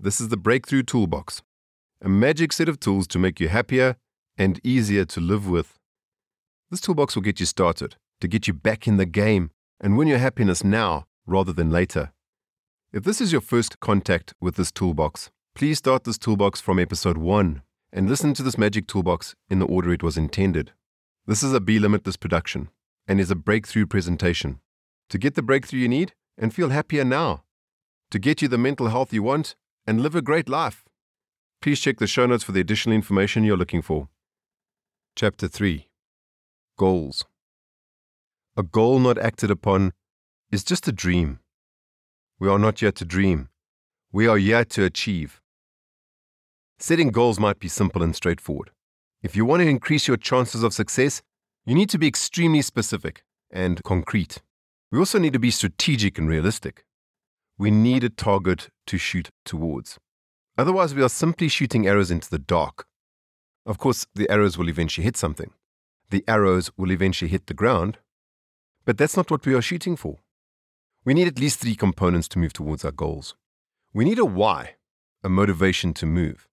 this is the Breakthrough Toolbox, a magic set of tools to make you happier and easier to live with. This toolbox will get you started, to get you back in the game and win your happiness now rather than later. If this is your first contact with this toolbox, please start this toolbox from episode 1 and listen to this magic toolbox in the order it was intended. This is a Be Limitless production and is a breakthrough presentation. To get the breakthrough you need and feel happier now. To get you the mental health you want and live a great life. Please check the show notes for the additional information you're looking for. Chapter 3 Goals A goal not acted upon is just a dream. We are not yet to dream. We are yet to achieve. Setting goals might be simple and straightforward. If you want to increase your chances of success, you need to be extremely specific and concrete. We also need to be strategic and realistic. We need a target to shoot towards. Otherwise, we are simply shooting arrows into the dark. Of course, the arrows will eventually hit something. The arrows will eventually hit the ground. But that's not what we are shooting for. We need at least three components to move towards our goals. We need a why, a motivation to move.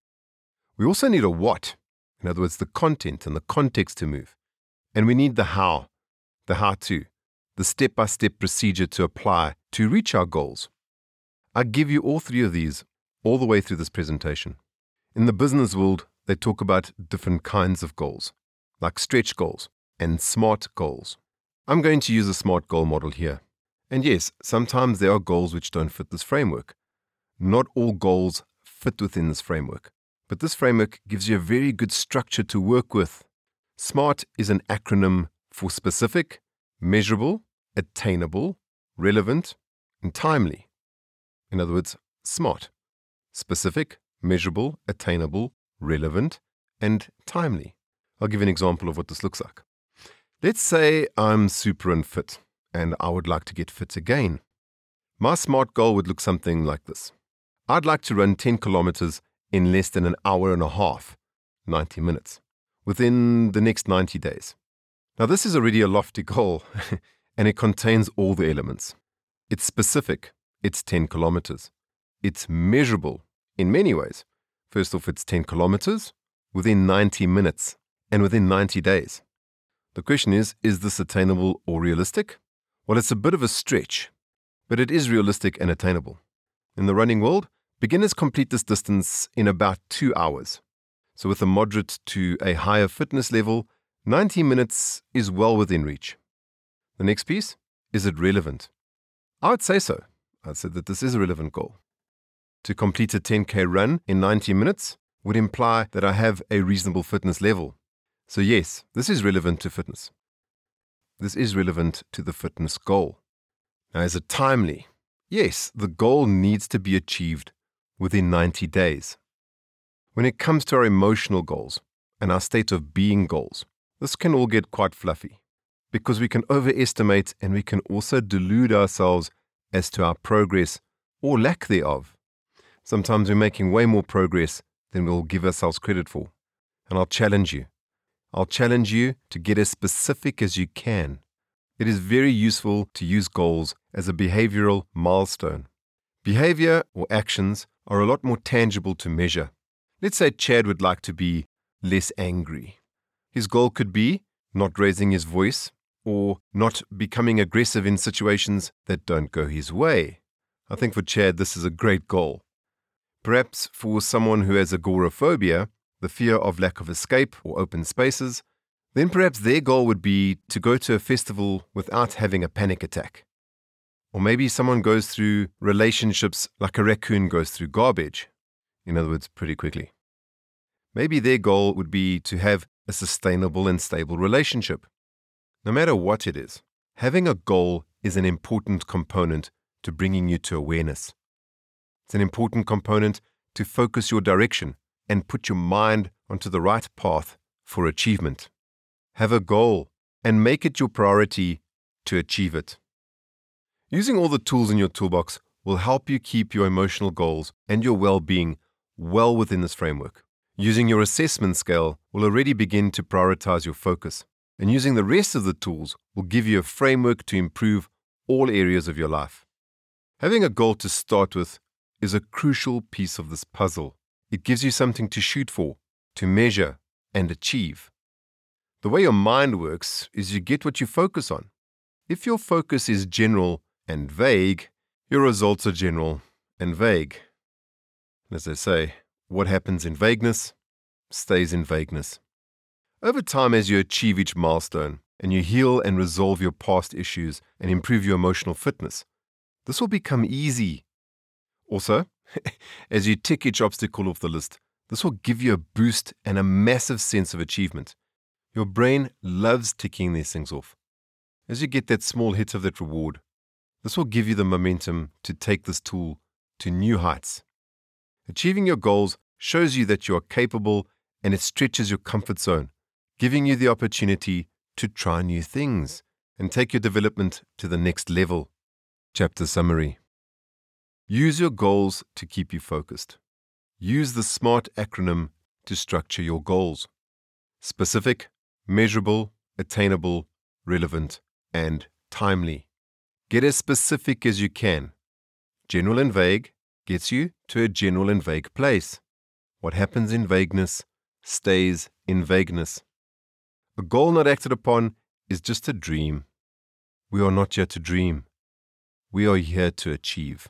We also need a what, in other words, the content and the context to move. And we need the how, the how to, the step by step procedure to apply to reach our goals. I give you all three of these all the way through this presentation. In the business world, they talk about different kinds of goals, like stretch goals and smart goals. I'm going to use a smart goal model here. And yes, sometimes there are goals which don't fit this framework. Not all goals fit within this framework, but this framework gives you a very good structure to work with. SMART is an acronym for specific, measurable, attainable, relevant, and timely. In other words, SMART specific, measurable, attainable, relevant, and timely. I'll give an example of what this looks like. Let's say I'm super unfit and I would like to get fit again. My SMART goal would look something like this I'd like to run 10 kilometers in less than an hour and a half, 90 minutes, within the next 90 days. Now, this is already a lofty goal, and it contains all the elements. It's specific, it's 10 kilometers. It's measurable in many ways. First off, it's 10 kilometers within 90 minutes and within 90 days. The question is is this attainable or realistic? Well, it's a bit of a stretch, but it is realistic and attainable. In the running world, beginners complete this distance in about two hours. So, with a moderate to a higher fitness level, 90 minutes is well within reach. The next piece is it relevant? I would say so. I'd say that this is a relevant goal. To complete a 10K run in 90 minutes would imply that I have a reasonable fitness level. So, yes, this is relevant to fitness. This is relevant to the fitness goal. Now, is it timely? Yes, the goal needs to be achieved within 90 days. When it comes to our emotional goals and our state of being goals, this can all get quite fluffy because we can overestimate and we can also delude ourselves as to our progress or lack thereof. Sometimes we're making way more progress than we'll give ourselves credit for. And I'll challenge you. I'll challenge you to get as specific as you can. It is very useful to use goals as a behavioral milestone. Behavior or actions are a lot more tangible to measure. Let's say Chad would like to be less angry. His goal could be not raising his voice or not becoming aggressive in situations that don't go his way. I think for Chad, this is a great goal. Perhaps for someone who has agoraphobia, the fear of lack of escape or open spaces, then perhaps their goal would be to go to a festival without having a panic attack. Or maybe someone goes through relationships like a raccoon goes through garbage, in other words, pretty quickly. Maybe their goal would be to have a sustainable and stable relationship. No matter what it is, having a goal is an important component to bringing you to awareness. It's an important component to focus your direction and put your mind onto the right path for achievement. Have a goal and make it your priority to achieve it. Using all the tools in your toolbox will help you keep your emotional goals and your well being well within this framework. Using your assessment scale will already begin to prioritize your focus, and using the rest of the tools will give you a framework to improve all areas of your life. Having a goal to start with is a crucial piece of this puzzle. It gives you something to shoot for, to measure, and achieve. The way your mind works is you get what you focus on. If your focus is general and vague, your results are general and vague. As they say, what happens in vagueness stays in vagueness. Over time, as you achieve each milestone and you heal and resolve your past issues and improve your emotional fitness, this will become easy. Also, as you tick each obstacle off the list, this will give you a boost and a massive sense of achievement. Your brain loves ticking these things off. As you get that small hit of that reward, this will give you the momentum to take this tool to new heights. Achieving your goals shows you that you are capable and it stretches your comfort zone, giving you the opportunity to try new things and take your development to the next level. Chapter Summary Use your goals to keep you focused. Use the SMART acronym to structure your goals specific, measurable, attainable, relevant, and timely. Get as specific as you can. General and vague gets you to a general and vague place. What happens in vagueness stays in vagueness. A goal not acted upon is just a dream. We are not here to dream. We are here to achieve.